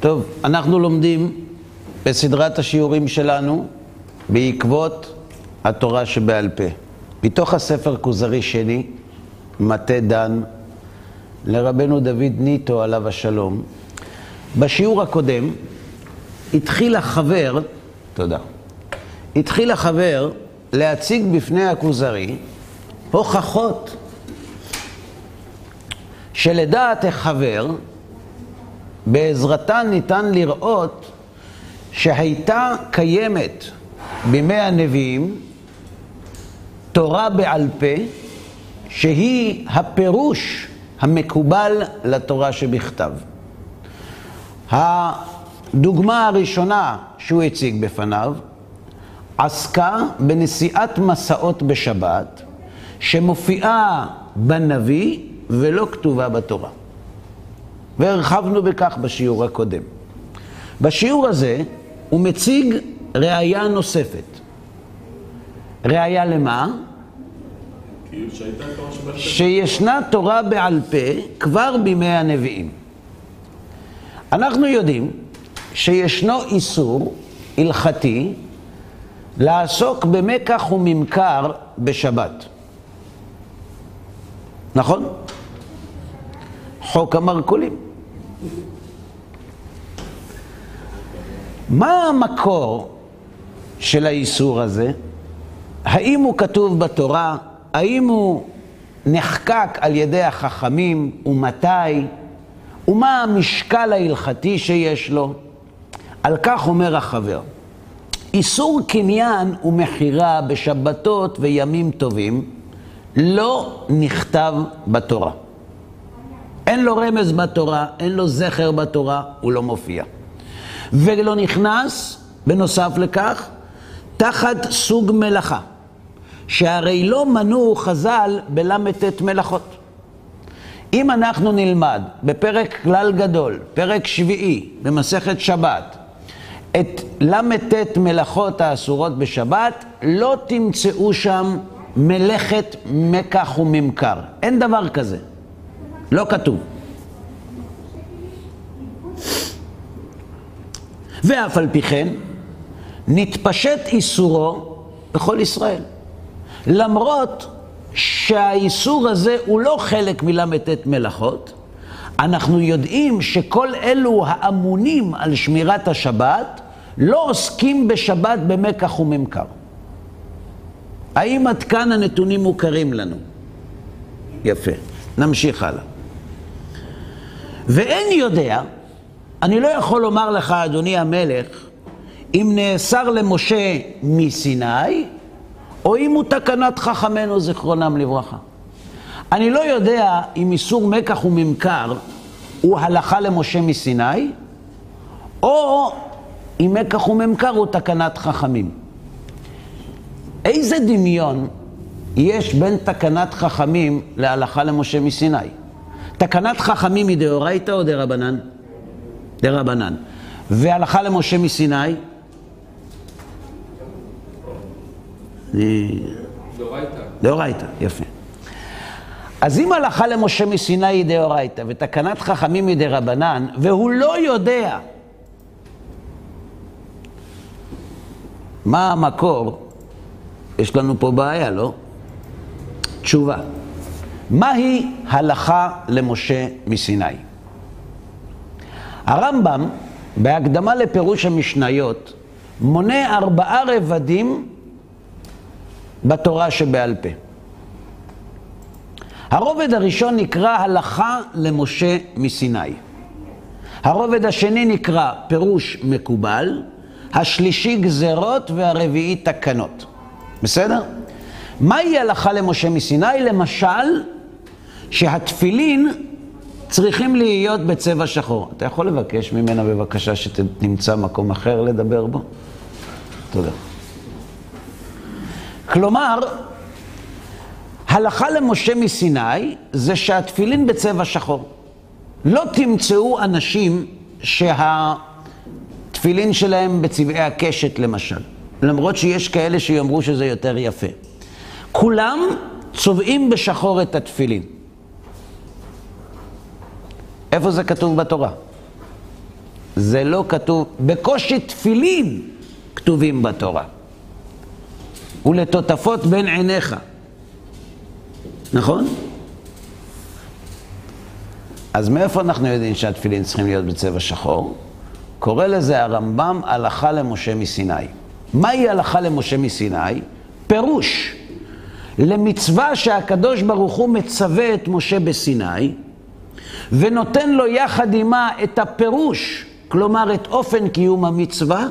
טוב, אנחנו לומדים בסדרת השיעורים שלנו בעקבות התורה שבעל פה. מתוך הספר כוזרי שני, מטה דן, לרבנו דוד ניטו עליו השלום. בשיעור הקודם התחיל החבר, תודה, התחיל החבר להציג בפני הכוזרי הוכחות שלדעת החבר, בעזרתן ניתן לראות שהייתה קיימת בימי הנביאים תורה בעל פה, שהיא הפירוש המקובל לתורה שבכתב. הדוגמה הראשונה שהוא הציג בפניו עסקה בנשיאת מסעות בשבת, שמופיעה בנביא ולא כתובה בתורה. והרחבנו בכך בשיעור הקודם. בשיעור הזה הוא מציג ראייה נוספת. ראייה למה? שישנה תורה בעל פה כבר בימי הנביאים. אנחנו יודעים שישנו איסור הלכתי לעסוק במקח וממכר בשבת. נכון? חוק המרכולים. מה המקור של האיסור הזה? האם הוא כתוב בתורה? האם הוא נחקק על ידי החכמים? ומתי? ומה המשקל ההלכתי שיש לו? על כך אומר החבר. איסור קניין ומכירה בשבתות וימים טובים לא נכתב בתורה. אין לו רמז בתורה, אין לו זכר בתורה, הוא לא מופיע. ולא נכנס, בנוסף לכך, תחת סוג מלאכה, שהרי לא מנו חז"ל בל"ט מלאכות. אם אנחנו נלמד בפרק כלל גדול, פרק שביעי, במסכת שבת, את ל"ט מלאכות האסורות בשבת, לא תמצאו שם מלאכת מקח וממכר. אין דבר כזה. לא כתוב. ואף על פי כן, נתפשט איסורו בכל ישראל. למרות שהאיסור הזה הוא לא חלק מל"ט מלאכות, אנחנו יודעים שכל אלו האמונים על שמירת השבת לא עוסקים בשבת במקח וממכר. האם עד כאן הנתונים מוכרים לנו? יפה, נמשיך הלאה. ואין יודע, אני לא יכול לומר לך, אדוני המלך, אם נאסר למשה מסיני, או אם הוא תקנת חכמינו זיכרונם לברכה. אני לא יודע אם איסור מקח וממכר הוא הלכה למשה מסיני, או אם מקח וממכר הוא תקנת חכמים. איזה דמיון יש בין תקנת חכמים להלכה למשה מסיני? תקנת חכמים היא דאורייתא או דרבנן? דרבנן. והלכה למשה מסיני? דאורייתא. דאורייתא, יפה. אז אם הלכה למשה מסיני היא דאורייתא ותקנת חכמים היא דרבנן, והוא לא יודע מה המקור, יש לנו פה בעיה, לא? תשובה. מהי הלכה למשה מסיני? הרמב"ם, בהקדמה לפירוש המשניות, מונה ארבעה רבדים בתורה שבעל פה. הרובד הראשון נקרא הלכה למשה מסיני. הרובד השני נקרא פירוש מקובל, השלישי גזרות והרביעי תקנות. בסדר? מהי הלכה למשה מסיני? למשל, שהתפילין צריכים להיות בצבע שחור. אתה יכול לבקש ממנה בבקשה שתמצא מקום אחר לדבר בו? תודה. כלומר, הלכה למשה מסיני זה שהתפילין בצבע שחור. לא תמצאו אנשים שהתפילין שלהם בצבעי הקשת למשל. למרות שיש כאלה שיאמרו שזה יותר יפה. כולם צובעים בשחור את התפילין. איפה זה כתוב בתורה? זה לא כתוב, בקושי תפילין כתובים בתורה. ולטוטפות בין עיניך. נכון? אז מאיפה אנחנו יודעים שהתפילין צריכים להיות בצבע שחור? קורא לזה הרמב"ם הלכה למשה מסיני. מהי הלכה למשה מסיני? פירוש למצווה שהקדוש ברוך הוא מצווה את משה בסיני ונותן לו יחד עמה את הפירוש, כלומר את אופן קיום המצווה,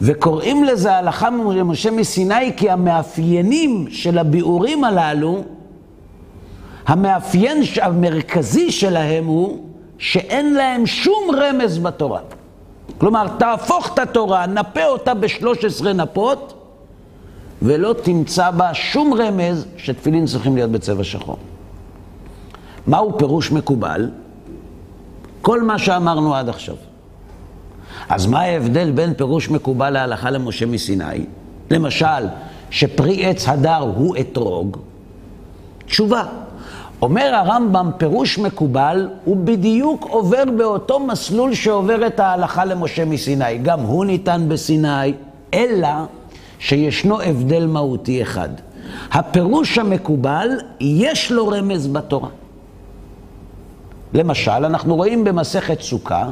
וקוראים לזה הלכה למשה מסיני כי המאפיינים של הביאורים הללו, המאפיין המרכזי שלהם הוא שאין להם שום רמז בתורה. כלומר, תהפוך את התורה, נפה אותה בשלוש עשרה נפות, ולא תמצא בה שום רמז שתפילין צריכים להיות בצבע שחור. מהו פירוש מקובל? כל מה שאמרנו עד עכשיו. אז מה ההבדל בין פירוש מקובל להלכה למשה מסיני? למשל, שפרי עץ הדר הוא אתרוג? תשובה. אומר הרמב"ם, פירוש מקובל, הוא בדיוק עובר באותו מסלול שעובר את ההלכה למשה מסיני. גם הוא ניתן בסיני, אלא שישנו הבדל מהותי אחד. הפירוש המקובל, יש לו רמז בתורה. למשל, אנחנו רואים במסכת סוכה,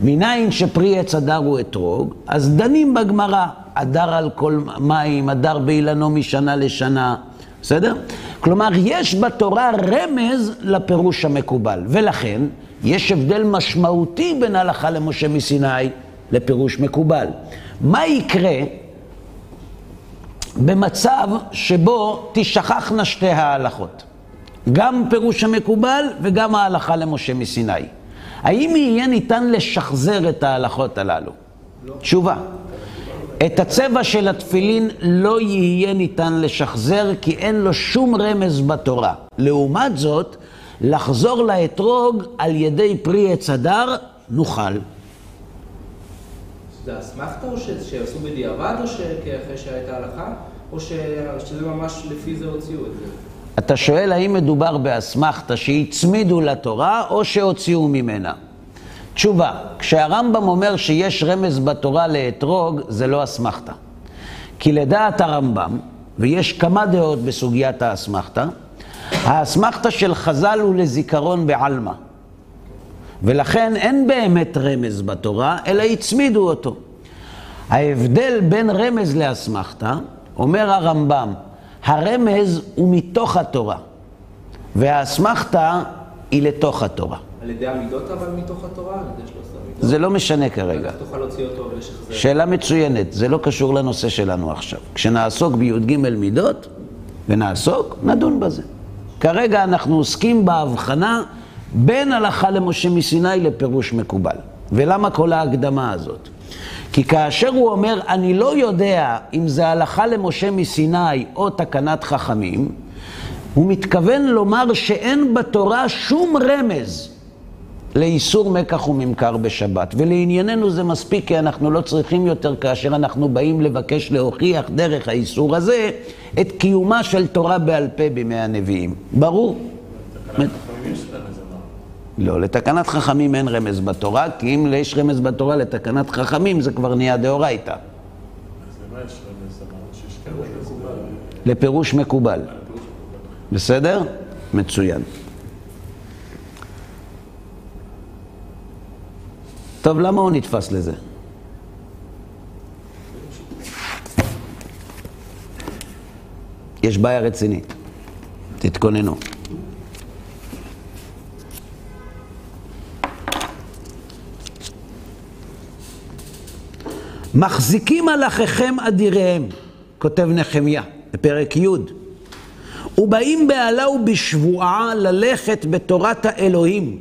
מניין שפרי עץ הדר הוא אתרוג, אז דנים בגמרא, הדר על כל מים, הדר באילנו משנה לשנה, בסדר? כלומר, יש בתורה רמז לפירוש המקובל, ולכן יש הבדל משמעותי בין הלכה למשה מסיני לפירוש מקובל. מה יקרה במצב שבו תשכחנה שתי ההלכות? גם פירוש המקובל וגם ההלכה למשה מסיני. האם יהיה ניתן לשחזר את ההלכות הללו? לא. תשובה. את הצבע של התפילין לא יהיה ניתן לשחזר כי אין לו שום רמז בתורה. לעומת זאת, לחזור לאתרוג על ידי פרי עץ הדר, נוכל. זה אסמכתה או שעשו בדיעבד או אחרי שהייתה הלכה? או שזה ממש לפי זה הוציאו את זה? אתה שואל האם מדובר באסמכתה שהצמידו לתורה או שהוציאו ממנה. תשובה, כשהרמב"ם אומר שיש רמז בתורה לאתרוג, זה לא אסמכתה. כי לדעת הרמב"ם, ויש כמה דעות בסוגיית האסמכתה, האסמכתה של חז"ל הוא לזיכרון בעלמא. ולכן אין באמת רמז בתורה, אלא הצמידו אותו. ההבדל בין רמז לאסמכתה, אומר הרמב"ם, הרמז הוא מתוך התורה, והאסמכתה היא לתוך התורה. על ידי המידות אבל מתוך התורה? על ידי שלושת המידות? זה לא משנה כרגע. איך תוכל להוציא אותו ולשחזר? שאלה מצוינת, זה לא קשור לנושא שלנו עכשיו. כשנעסוק בי"ג מידות, ונעסוק, נדון בזה. כרגע אנחנו עוסקים בהבחנה בין הלכה למשה מסיני לפירוש מקובל. ולמה כל ההקדמה הזאת? כי כאשר הוא אומר, אני לא יודע אם זה הלכה למשה מסיני או תקנת חכמים, הוא מתכוון לומר שאין בתורה שום רמז לאיסור מקח וממכר בשבת. ולענייננו זה מספיק, כי אנחנו לא צריכים יותר כאשר אנחנו באים לבקש להוכיח דרך האיסור הזה את קיומה של תורה בעל פה בימי הנביאים. ברור? לא, לתקנת חכמים אין רמז בתורה, כי אם יש רמז בתורה לתקנת חכמים, זה כבר נהיה דאורייתא. לפירוש מקובל. בסדר? מצוין. טוב, למה הוא נתפס לזה? יש בעיה רצינית. תתכוננו. מחזיקים על אחיכם אדיריהם, כותב נחמיה, בפרק י', ובאים בעלה ובשבועה ללכת בתורת האלוהים,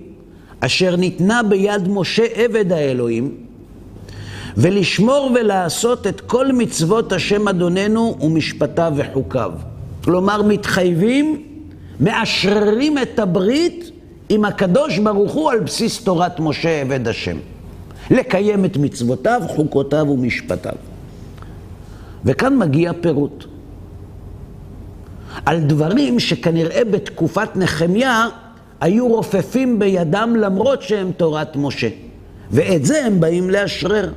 אשר ניתנה ביד משה עבד האלוהים, ולשמור ולעשות את כל מצוות השם אדוננו ומשפטיו וחוקיו. כלומר, מתחייבים, מאשררים את הברית עם הקדוש ברוך הוא על בסיס תורת משה עבד השם. לקיים את מצוותיו, חוקותיו ומשפטיו. וכאן מגיע פירוט. על דברים שכנראה בתקופת נחמיה היו רופפים בידם למרות שהם תורת משה. ואת זה הם באים לאשרר.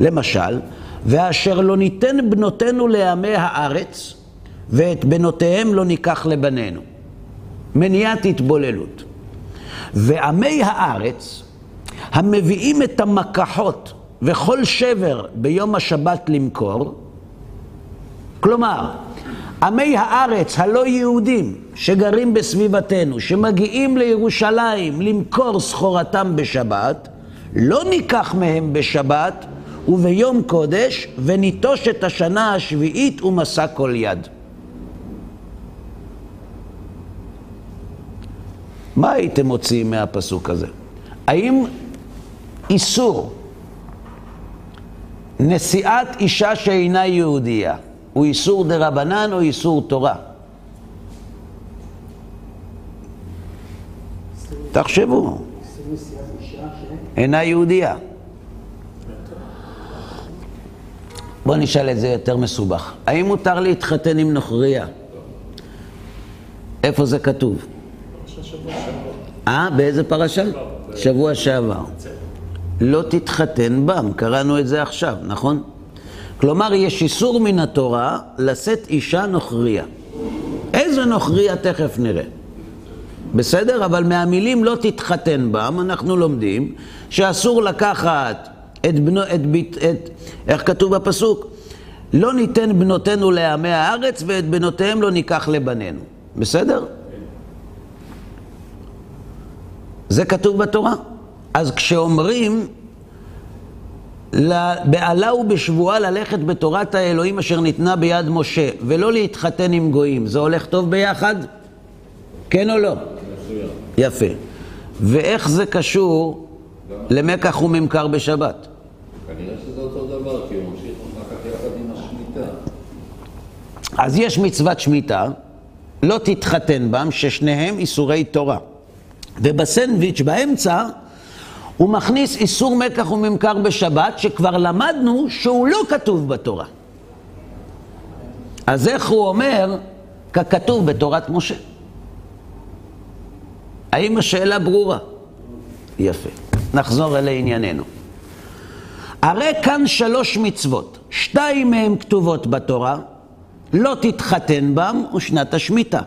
למשל, ואשר לא ניתן בנותינו לעמי הארץ, ואת בנותיהם לא ניקח לבנינו. מניעת התבוללות. ועמי הארץ, המביאים את המקחות וכל שבר ביום השבת למכור, כלומר, עמי הארץ הלא יהודים שגרים בסביבתנו, שמגיעים לירושלים למכור סחורתם בשבת, לא ניקח מהם בשבת וביום קודש, וניטוש את השנה השביעית ומסע כל יד. מה הייתם מוציאים מהפסוק הזה? האם איסור נשיאת אישה שאינה יהודייה הוא איסור דה רבנן או איסור תורה? תחשבו. אינה יהודייה. בואו נשאל את זה יותר מסובך. האם מותר להתחתן עם נוכריה? איפה זה כתוב? אה, באיזה פרשה? שבוע שעבר. לא תתחתן בם, קראנו את זה עכשיו, נכון? כלומר, יש איסור מן התורה לשאת אישה נוכריה. איזה נוכריה תכף נראה. בסדר? אבל מהמילים לא תתחתן בם, אנחנו לומדים שאסור לקחת את בנו, את בית, את, איך כתוב בפסוק? לא ניתן בנותינו לעמי הארץ ואת בנותיהם לא ניקח לבנינו. בסדר? זה כתוב בתורה. אז כשאומרים בעלה ובשבועה ללכת בתורת האלוהים אשר ניתנה ביד משה ולא להתחתן עם גויים, זה הולך טוב ביחד? כן או לא? יפה. ואיך זה קשור למקח וממכר בשבת? כנראה שזה אותו דבר, כי הוא ממשיך אחר כך יחד עם השמיטה. אז יש מצוות שמיטה, לא תתחתן בם, ששניהם איסורי תורה. ובסנדוויץ' באמצע הוא מכניס איסור מקח וממכר בשבת, שכבר למדנו שהוא לא כתוב בתורה. אז איך הוא אומר ככתוב בתורת משה? האם השאלה ברורה? יפה. נחזור אל ענייננו. הרי כאן שלוש מצוות, שתיים מהן כתובות בתורה, לא תתחתן בם ושנת השמיטה.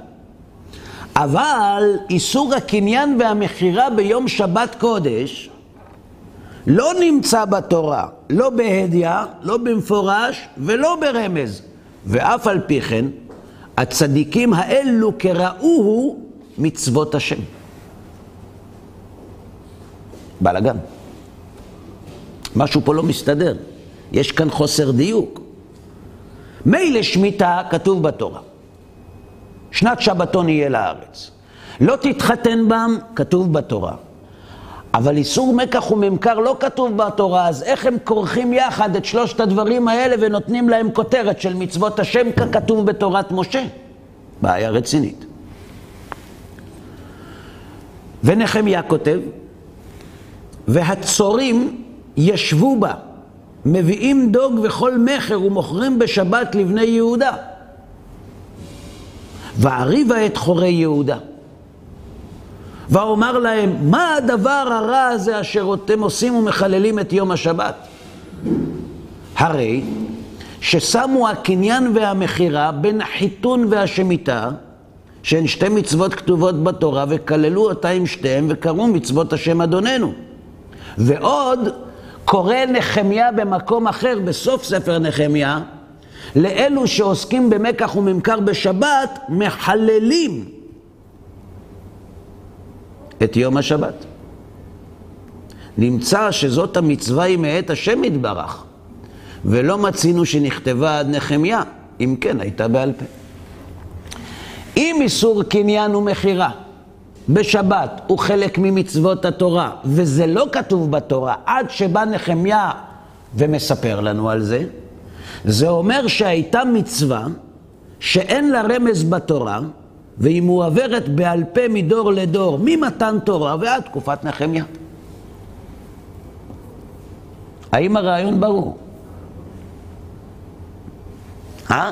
אבל איסור הקניין והמכירה ביום שבת קודש לא נמצא בתורה, לא בהדיא, לא במפורש ולא ברמז. ואף על פי כן, הצדיקים האלו כראוהו מצוות השם. בלאגן. משהו פה לא מסתדר. יש כאן חוסר דיוק. מילא שמיטה כתוב בתורה. שנת שבתון יהיה לארץ. לא תתחתן בם, כתוב בתורה. אבל איסור מקח וממכר לא כתוב בתורה, אז איך הם כורכים יחד את שלושת הדברים האלה ונותנים להם כותרת של מצוות השם ככתוב בתורת משה? בעיה רצינית. ונחמיה כותב, והצורים ישבו בה, מביאים דוג וכל מכר ומוכרים בשבת לבני יהודה. ואריבה את חורי יהודה. ואומר להם, מה הדבר הרע הזה אשר אתם עושים ומחללים את יום השבת? הרי ששמו הקניין והמכירה בין החיתון והשמיטה, שהן שתי מצוות כתובות בתורה, וכללו אותה עם שתיהן וקראו מצוות השם אדוננו. ועוד קורא נחמיה במקום אחר, בסוף ספר נחמיה, לאלו שעוסקים במקח וממכר בשבת, מחללים את יום השבת. נמצא שזאת המצווה היא מאת השם יתברך, ולא מצינו שנכתבה עד נחמיה, אם כן הייתה בעל פה. אם איסור קניין ומכירה בשבת הוא חלק ממצוות התורה, וזה לא כתוב בתורה, עד שבא נחמיה ומספר לנו על זה, זה אומר שהייתה מצווה שאין לה רמז בתורה, והיא מועברת בעל פה מדור לדור, ממתן תורה ועד תקופת נחמיה. האם הרעיון ברור? אה?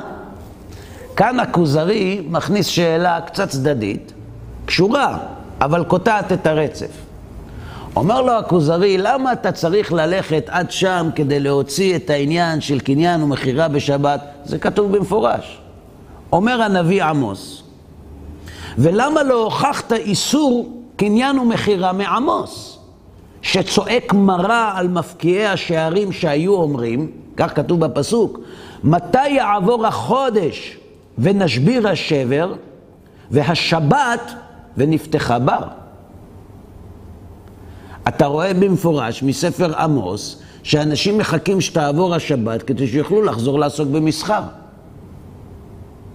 כאן הכוזרי מכניס שאלה קצת צדדית, קשורה, אבל קוטעת את הרצף. אומר לו הכוזרי, למה אתה צריך ללכת עד שם כדי להוציא את העניין של קניין ומכירה בשבת? זה כתוב במפורש. אומר הנביא עמוס, ולמה לא הוכחת איסור קניין ומכירה מעמוס, שצועק מרה על מפקיעי השערים שהיו אומרים, כך כתוב בפסוק, מתי יעבור החודש ונשביר השבר, והשבת ונפתחה בר. אתה רואה במפורש מספר עמוס שאנשים מחכים שתעבור השבת כדי שיוכלו לחזור לעסוק במסחר.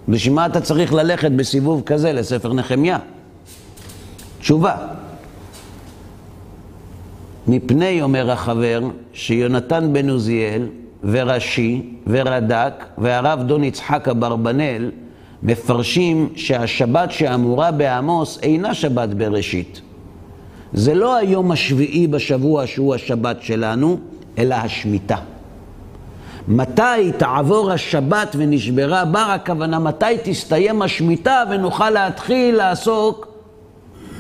בשביל מה אתה צריך ללכת בסיבוב כזה לספר נחמיה? תשובה. מפני, אומר החבר, שיונתן בן עוזיאל ורש"י ורד"ק והרב דון יצחק אברבנאל מפרשים שהשבת שאמורה בעמוס אינה שבת בראשית. זה לא היום השביעי בשבוע שהוא השבת שלנו, אלא השמיטה. מתי תעבור השבת ונשברה בר, הכוונה מתי תסתיים השמיטה ונוכל להתחיל לעסוק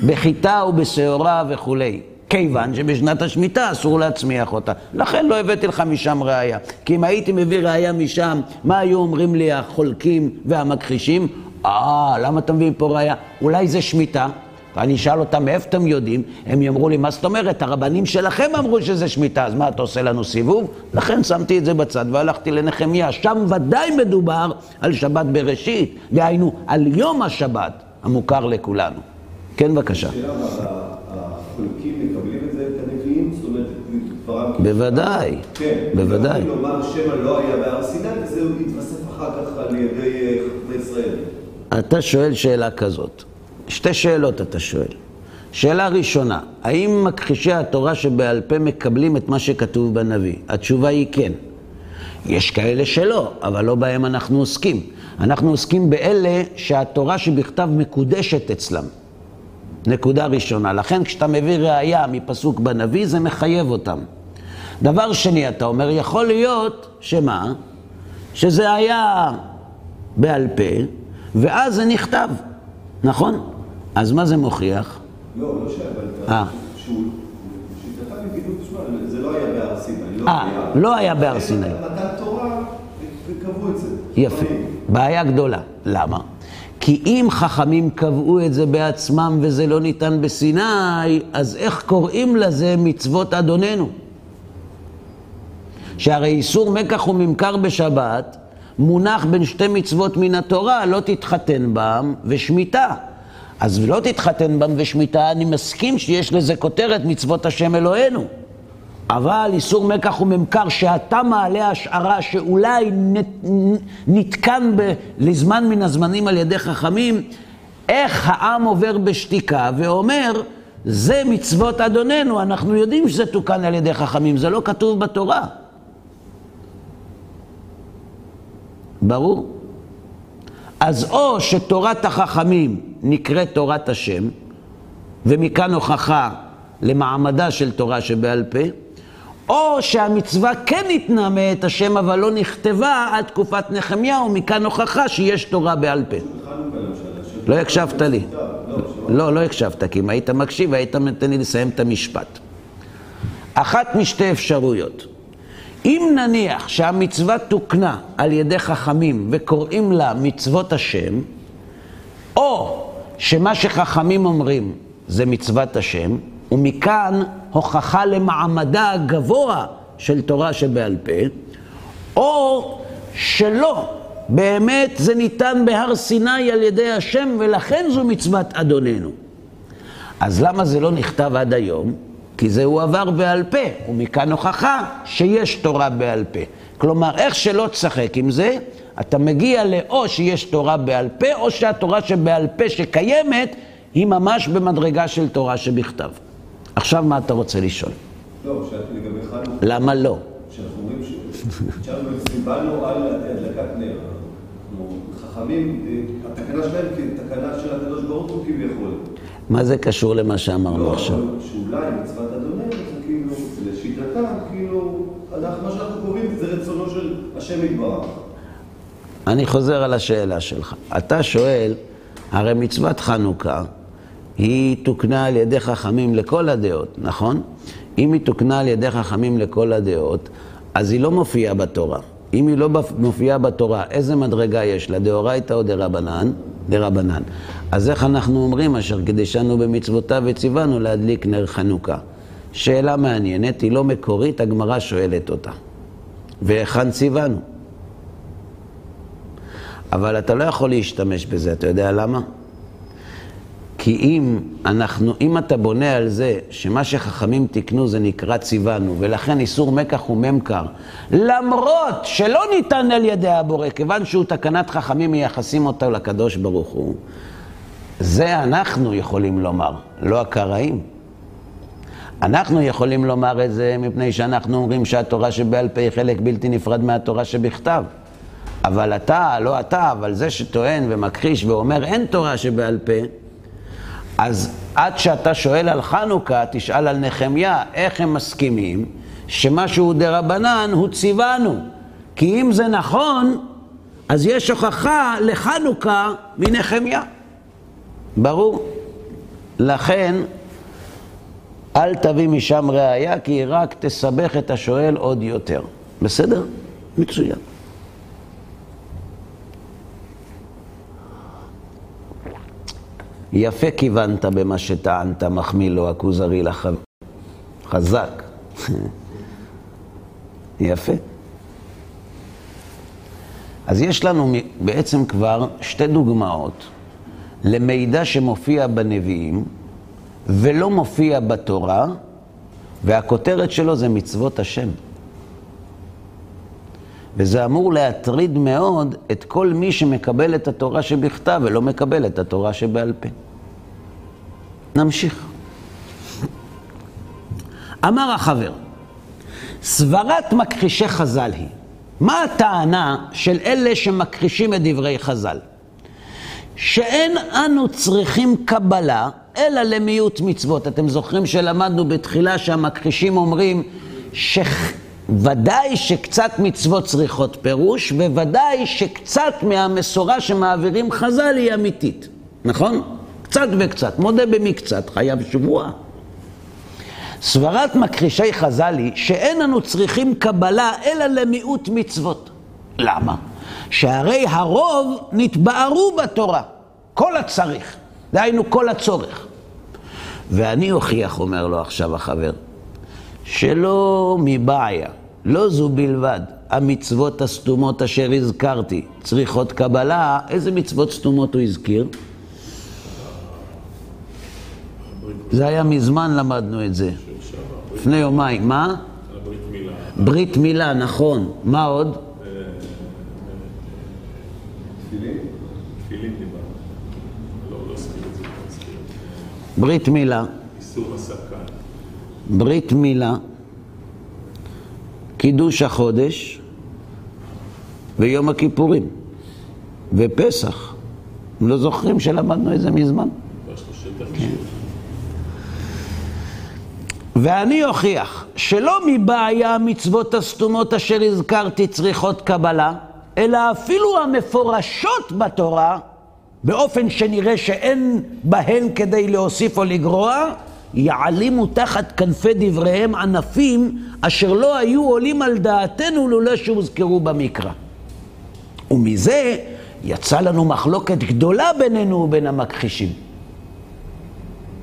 בחיטה ובשעורה וכולי. כיוון שבשנת השמיטה אסור להצמיח אותה. לכן לא הבאתי לך משם ראייה. כי אם הייתי מביא ראייה משם, מה היו אומרים לי החולקים והמכחישים? אה, למה אתה מביא פה ראייה? אולי זה שמיטה? ואני אשאל אותם, מאיפה אתם יודעים? הם יאמרו לי, מה זאת אומרת? הרבנים שלכם אמרו שזה שמיטה, אז מה, אתה עושה לנו סיבוב? לכן שמתי את זה בצד והלכתי לנחמיה. שם ודאי מדובר על שבת בראשית, דהיינו, על יום השבת המוכר לכולנו. כן, בבקשה. השאלה מה, החולקים מקבלים את זה, את הנביאים? זאת אומרת, דברם... בוודאי, כן. בוודאי. יכולים לומר שמא לא היה בהר סיני, וזה יתווסף אחר כך על ידי אה, חכמי ישראל. אתה שואל שאלה כזאת. שתי שאלות אתה שואל. שאלה ראשונה, האם מכחישי התורה שבעל פה מקבלים את מה שכתוב בנביא? התשובה היא כן. יש כאלה שלא, אבל לא בהם אנחנו עוסקים. אנחנו עוסקים באלה שהתורה שבכתב מקודשת אצלם. נקודה ראשונה. לכן כשאתה מביא ראייה מפסוק בנביא, זה מחייב אותם. דבר שני, אתה אומר, יכול להיות, שמה? שזה היה בעל פה, ואז זה נכתב, נכון? אז מה זה מוכיח? לא, לא שאלה, אה. שהוא... שיטתם יגידו, תשמע, זה לא היה בהר סיני. לא אה. לא היה בהר סיני. מתן תורה, וקבעו את זה. יפה. בעיה גדולה. למה? כי אם חכמים קבעו את זה בעצמם וזה לא ניתן בסיני, אז איך קוראים לזה מצוות אדוננו? שהרי איסור מקח וממכר בשבת מונח בין שתי מצוות מן התורה, לא תתחתן בם ושמיטה. אז לא תתחתן בם ושמיטה, אני מסכים שיש לזה כותרת מצוות השם אלוהינו. אבל איסור מקח וממכר, שאתה מעלה השערה שאולי נתקן ב, לזמן מן הזמנים על ידי חכמים, איך העם עובר בשתיקה ואומר, זה מצוות אדוננו, אנחנו יודעים שזה תוקן על ידי חכמים, זה לא כתוב בתורה. ברור? אז או שתורת החכמים נקראת תורת השם, ומכאן הוכחה למעמדה של תורה שבעל פה, או שהמצווה כן ניתנה מאת השם, אבל לא נכתבה עד תקופת נחמיה, ומכאן הוכחה שיש תורה בעל פה. לא הקשבת לי. לא, לא הקשבת, כי אם היית מקשיב, היית נותן לי לסיים את המשפט. אחת משתי אפשרויות. אם נניח שהמצווה תוקנה על ידי חכמים וקוראים לה מצוות השם, או שמה שחכמים אומרים זה מצוות השם, ומכאן הוכחה למעמדה הגבוה של תורה שבעל פה, או שלא, באמת זה ניתן בהר סיני על ידי השם ולכן זו מצוות אדוננו. אז למה זה לא נכתב עד היום? כי זה הועבר בעל פה, ומכאן הוכחה שיש תורה בעל פה. כלומר, איך שלא תשחק עם זה, אתה מגיע לאו שיש תורה בעל פה, או שהתורה שבעל פה שקיימת, היא ממש במדרגה של תורה שבכתב. עכשיו מה אתה רוצה לשאול? לא, שאלתי לגבי חנוכה. למה לא? שאנחנו אומרים שאנחנו סיבלנו על הדלקת נר. חכמים, התקנה שלהם כתקנה של הקדוש ברוך הוא כביכול. מה זה קשור למה שאמרנו לא, עכשיו? אבל שאולי מצוות אדוננו זה כאילו, לשיטתם, כאילו, אנחנו- מה שאנחנו קוראים זה רצונו של השם יתברך. אני חוזר על השאלה שלך. אתה שואל, הרי מצוות חנוכה היא תוקנה על ידי חכמים לכל הדעות, נכון? אם היא תוקנה על ידי חכמים לכל הדעות, אז היא לא מופיעה בתורה. אם היא לא מופיעה בתורה, איזה מדרגה יש לה, דאורייתא או דרבנן? דרבנן. אז איך אנחנו אומרים אשר קדישנו במצוותיו וציוונו להדליק נר חנוכה? שאלה מעניינת, היא לא מקורית, הגמרא שואלת אותה. והיכן ציוונו? אבל אתה לא יכול להשתמש בזה, אתה יודע למה? כי אם אנחנו, אם אתה בונה על זה שמה שחכמים תיקנו זה נקרא ציוונו, ולכן איסור מקח וממכר, למרות שלא ניתן על ידי הבורא, כיוון שהוא תקנת חכמים מייחסים אותו לקדוש ברוך הוא, זה אנחנו יכולים לומר, לא הקראים. אנחנו יכולים לומר את זה מפני שאנחנו אומרים שהתורה שבעל פה היא חלק בלתי נפרד מהתורה שבכתב. אבל אתה, לא אתה, אבל זה שטוען ומכחיש ואומר אין תורה שבעל פה, אז עד שאתה שואל על חנוכה, תשאל על נחמיה, איך הם מסכימים שמשהו דה רבנן הוא ציוונו. כי אם זה נכון, אז יש הוכחה לחנוכה מנחמיה. ברור. לכן, אל תביא משם ראייה, כי היא רק תסבך את השואל עוד יותר. בסדר? מצוין. יפה כיוונת במה שטענת, מחמיא לו הכוזרי לח... חזק. יפה. אז יש לנו בעצם כבר שתי דוגמאות למידע שמופיע בנביאים ולא מופיע בתורה, והכותרת שלו זה מצוות השם. וזה אמור להטריד מאוד את כל מי שמקבל את התורה שבכתב ולא מקבל את התורה שבעל פה. נמשיך. אמר החבר, סברת מכחישי חז"ל היא, מה הטענה של אלה שמכחישים את דברי חז"ל? שאין אנו צריכים קבלה אלא למיעוט מצוות. אתם זוכרים שלמדנו בתחילה שהמכחישים אומרים ש... ודאי שקצת מצוות צריכות פירוש, וודאי שקצת מהמסורה שמעבירים חז"ל היא אמיתית, נכון? קצת וקצת, מודה במקצת, חייב שבועה. סברת מכחישי חז"ל היא שאין אנו צריכים קבלה אלא למיעוט מצוות. למה? שהרי הרוב נתבערו בתורה, כל הצריך, דהיינו כל הצורך. ואני אוכיח, אומר לו עכשיו החבר, שלא מבעיה, לא זו בלבד, המצוות הסתומות אשר הזכרתי צריכות קבלה, איזה מצוות סתומות הוא הזכיר? זה היה מזמן למדנו את זה, לפני יומיים. מה? ברית מילה. ברית מילה, נכון. מה עוד? ברית מילה. איסור הסקה. ברית מילה, קידוש החודש ויום הכיפורים ופסח. לא זוכרים שלמדנו את זה מזמן? כן. ואני אוכיח שלא מבעיה המצוות הסתומות אשר הזכרתי צריכות קבלה, אלא אפילו המפורשות בתורה, באופן שנראה שאין בהן כדי להוסיף או לגרוע, יעלימו תחת כנפי דבריהם ענפים אשר לא היו עולים על דעתנו לולא שהוזכרו במקרא. ומזה יצא לנו מחלוקת גדולה בינינו ובין המכחישים.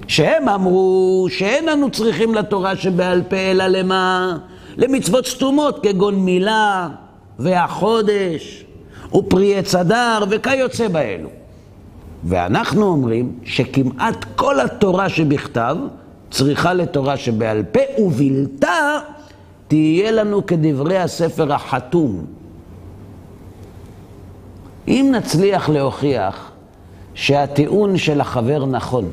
שהם אמרו שאין אנו צריכים לתורה שבעל פה אלא למה? למצוות סתומות כגון מילה והחודש ופרי עץ אדר וכיוצא באלו. ואנחנו אומרים שכמעט כל התורה שבכתב צריכה לתורה שבעל פה, ובלתה תהיה לנו כדברי הספר החתום. אם נצליח להוכיח שהטיעון של החבר נכון,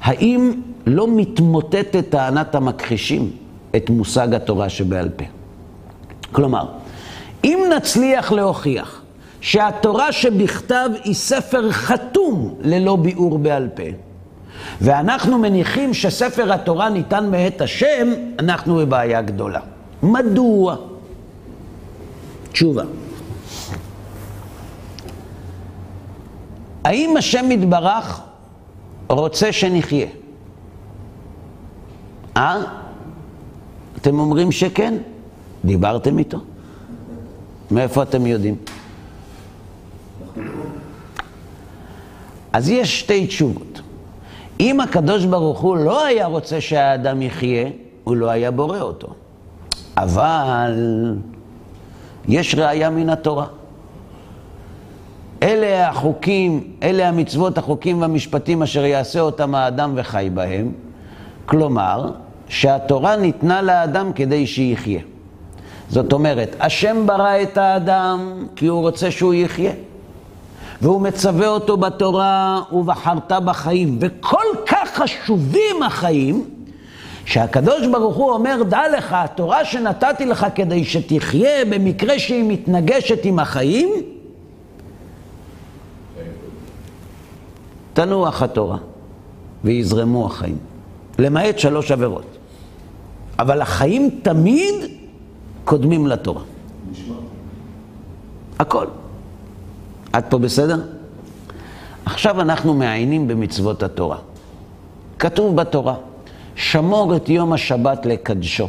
האם לא מתמוטטת טענת המכחישים את מושג התורה שבעל פה? כלומר, אם נצליח להוכיח שהתורה שבכתב היא ספר חתום ללא ביאור בעל פה, ואנחנו מניחים שספר התורה ניתן מאת השם, אנחנו בבעיה גדולה. מדוע? תשובה. האם השם יתברך רוצה שנחיה. אה? אתם אומרים שכן? דיברתם איתו? מאיפה אתם יודעים? אז יש שתי תשובות. אם הקדוש ברוך הוא לא היה רוצה שהאדם יחיה, הוא לא היה בורא אותו. אבל יש ראייה מן התורה. אלה החוקים, אלה המצוות, החוקים והמשפטים אשר יעשה אותם האדם וחי בהם. כלומר, שהתורה ניתנה לאדם כדי שיחיה. זאת אומרת, השם ברא את האדם כי הוא רוצה שהוא יחיה. והוא מצווה אותו בתורה, ובחרת בחיים. וכל כך חשובים החיים, שהקדוש ברוך הוא אומר, דע לך, התורה שנתתי לך כדי שתחיה במקרה שהיא מתנגשת עם החיים, תנוח התורה ויזרמו החיים, למעט שלוש עבירות. אבל החיים תמיד קודמים לתורה. נשמע. הכל. עד פה בסדר? עכשיו אנחנו מעיינים במצוות התורה. כתוב בתורה, שמור את יום השבת לקדשו.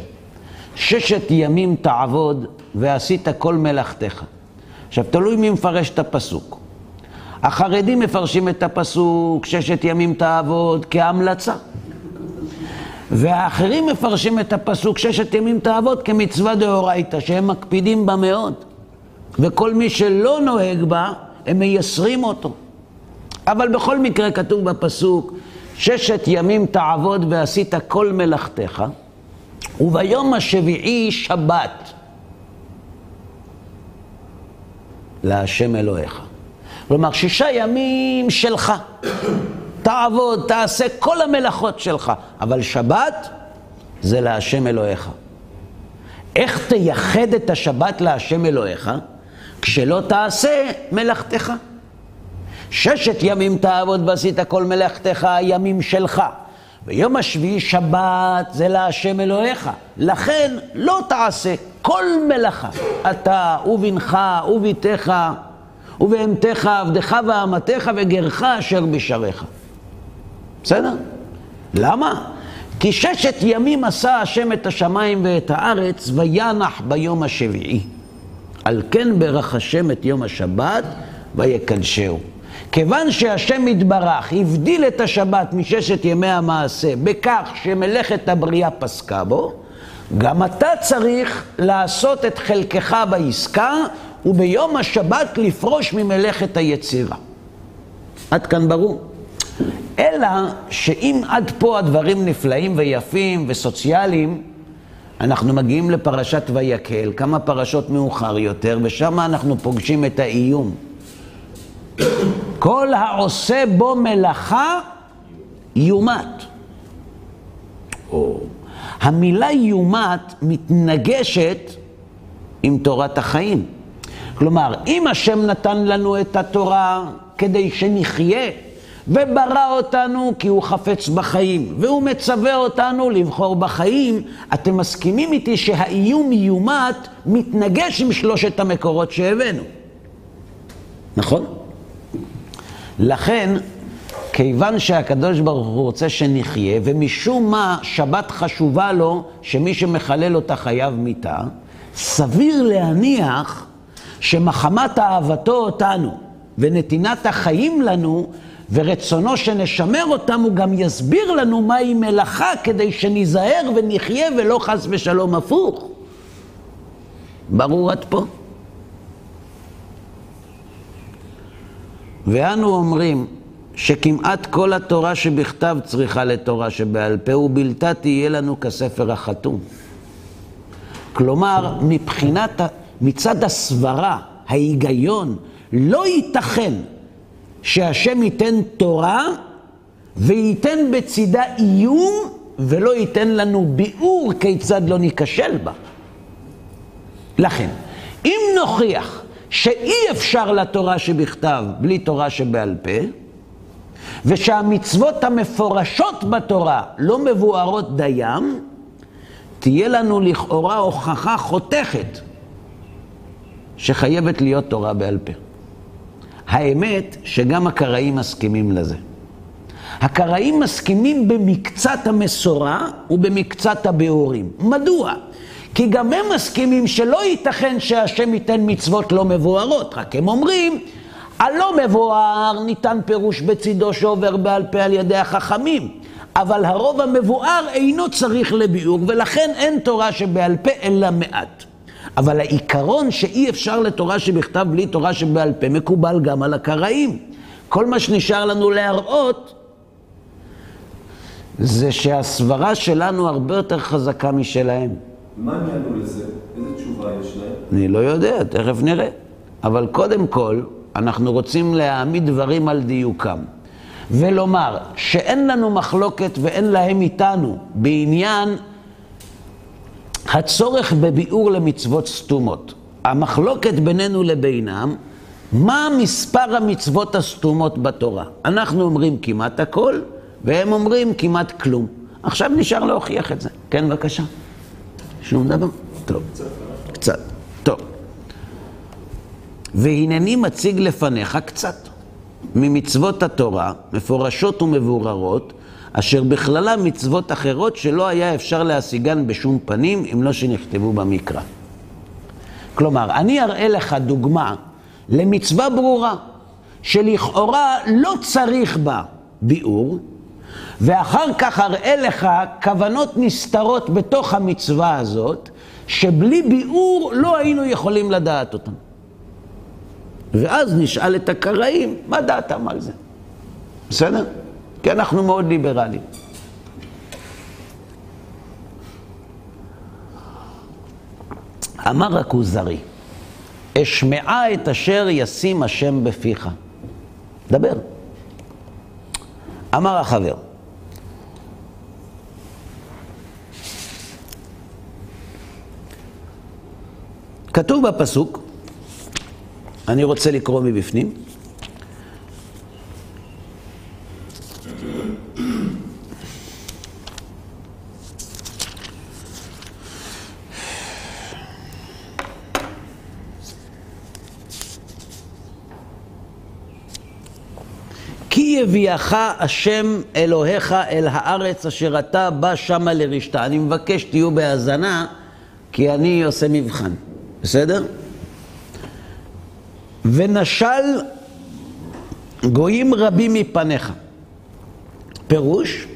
ששת ימים תעבוד ועשית כל מלאכתך. עכשיו, תלוי מי מפרש את הפסוק. החרדים מפרשים את הפסוק, ששת ימים תעבוד, כהמלצה. והאחרים מפרשים את הפסוק, ששת ימים תעבוד, כמצווה דאורייתא, שהם מקפידים בה מאוד. וכל מי שלא נוהג בה, הם מייסרים אותו. אבל בכל מקרה כתוב בפסוק, ששת ימים תעבוד ועשית כל מלאכתך, וביום השביעי שבת להשם אלוהיך. כלומר, שישה ימים שלך. תעבוד, תעשה כל המלאכות שלך, אבל שבת זה להשם אלוהיך. איך תייחד את השבת להשם אלוהיך? כשלא תעשה מלאכתך. ששת ימים תעבוד ועשית כל מלאכתך, ימים שלך. ויום השביעי שבת זה להשם אלוהיך. לכן לא תעשה כל מלאכה. אתה ובנך וביתך ובהמתך, עבדך ואמתך וגרך אשר בשעריך. בסדר? למה? כי ששת ימים עשה השם את השמיים ואת הארץ, וינח ביום השביעי. על כן ברך השם את יום השבת, ויקדשהו. כיוון שהשם יתברך הבדיל את השבת מששת ימי המעשה בכך שמלאכת הבריאה פסקה בו, גם אתה צריך לעשות את חלקך בעסקה וביום השבת לפרוש ממלאכת היצירה. עד כאן ברור. אלא שאם עד פה הדברים נפלאים ויפים וסוציאליים, אנחנו מגיעים לפרשת ויקל, כמה פרשות מאוחר יותר, ושם אנחנו פוגשים את האיום. כל העושה בו מלאכה יומת. או, המילה יומת מתנגשת עם תורת החיים. כלומר, אם השם נתן לנו את התורה כדי שנחיה, וברא אותנו כי הוא חפץ בחיים, והוא מצווה אותנו לבחור בחיים, אתם מסכימים איתי שהאיום איומת מתנגש עם שלושת המקורות שהבאנו. נכון? לכן, כיוון שהקדוש ברוך הוא רוצה שנחיה, ומשום מה שבת חשובה לו שמי שמחלל אותה חייב מיתה, סביר להניח שמחמת אהבתו אותנו ונתינת החיים לנו, ורצונו שנשמר אותם, הוא גם יסביר לנו מהי מלאכה כדי שניזהר ונחיה ולא חס ושלום הפוך. ברור עד פה? ואנו אומרים שכמעט כל התורה שבכתב צריכה לתורה שבעל פה, ובלתה תהיה לנו כספר החתום. כלומר, מבחינת, מצד הסברה, ההיגיון, לא ייתכן שהשם ייתן תורה וייתן בצידה איום ולא ייתן לנו ביאור כיצד לא ניכשל בה. לכן, אם נוכיח שאי אפשר לתורה שבכתב בלי תורה שבעל פה, ושהמצוות המפורשות בתורה לא מבוארות דיים, תהיה לנו לכאורה הוכחה חותכת שחייבת להיות תורה בעל פה. האמת שגם הקראים מסכימים לזה. הקראים מסכימים במקצת המסורה ובמקצת הביאורים. מדוע? כי גם הם מסכימים שלא ייתכן שהשם ייתן מצוות לא מבוארות, רק הם אומרים, הלא מבואר ניתן פירוש בצידו שעובר בעל פה על ידי החכמים, אבל הרוב המבואר אינו צריך לביאור, ולכן אין תורה שבעל פה אלא מעט. אבל העיקרון שאי אפשר לתורה שבכתב בלי תורה שבעל פה מקובל גם על הקראים. כל מה שנשאר לנו להראות זה שהסברה שלנו הרבה יותר חזקה משלהם. מה הם יענו לזה? איזה תשובה יש להם? אני לא יודע, תכף נראה. אבל קודם כל, אנחנו רוצים להעמיד דברים על דיוקם. ולומר שאין לנו מחלוקת ואין להם איתנו בעניין הצורך בביאור למצוות סתומות. המחלוקת בינינו לבינם, מה מספר המצוות הסתומות בתורה? אנחנו אומרים כמעט הכל, והם אומרים כמעט כלום. עכשיו נשאר להוכיח את זה. כן, בבקשה. שום דבר? טוב. קצת. והנני מציג לפניך קצת ממצוות התורה, מפורשות ומבוררות, אשר בכללם מצוות אחרות שלא היה אפשר להשיגן בשום פנים, אם לא שנכתבו במקרא. כלומר, אני אראה לך דוגמה למצווה ברורה, שלכאורה לא צריך בה ביאור, ואחר כך אראה לך כוונות נסתרות בתוך המצווה הזאת, שבלי ביאור לא היינו יכולים לדעת אותן. ואז נשאל את הקראים, מה דעתם על זה? בסדר? כי אנחנו מאוד ליברליים. אמר הכוזרי, אשמעה את אשר ישים השם בפיך. דבר. אמר החבר, כתוב בפסוק, אני רוצה לקרוא מבפנים, יביאך השם אלוהיך אל הארץ אשר אתה בא שמה לרשתה. אני מבקש תהיו בהאזנה, כי אני עושה מבחן, בסדר? ונשל גויים רבים מפניך. פירוש,